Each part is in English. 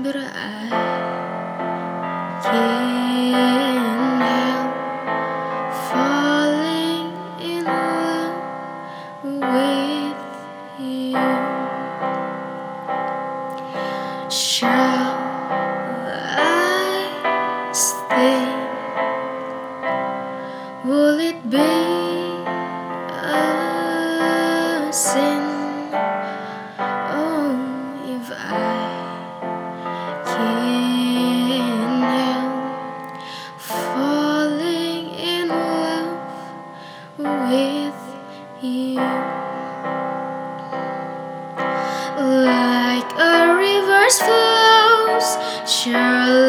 but I can't help falling in love with you. Shall I stay? Will it be a sin? With you. Like a river flows surely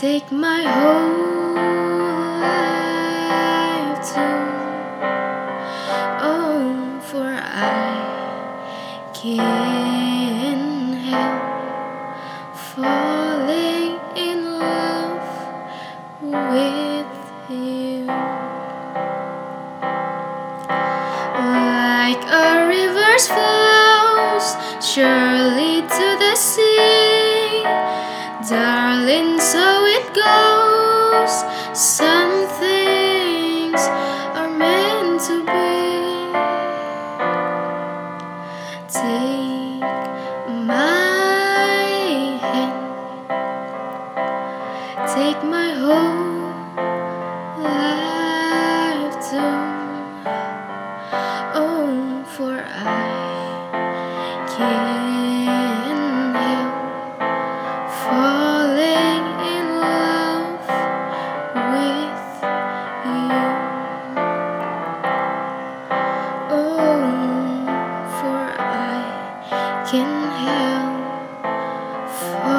take my whole life too. Oh, for I can't help falling in love with you. Like a river flows surely to the sea, darling, so it goes. Some things are meant to be. Take my hand, take my whole can falling.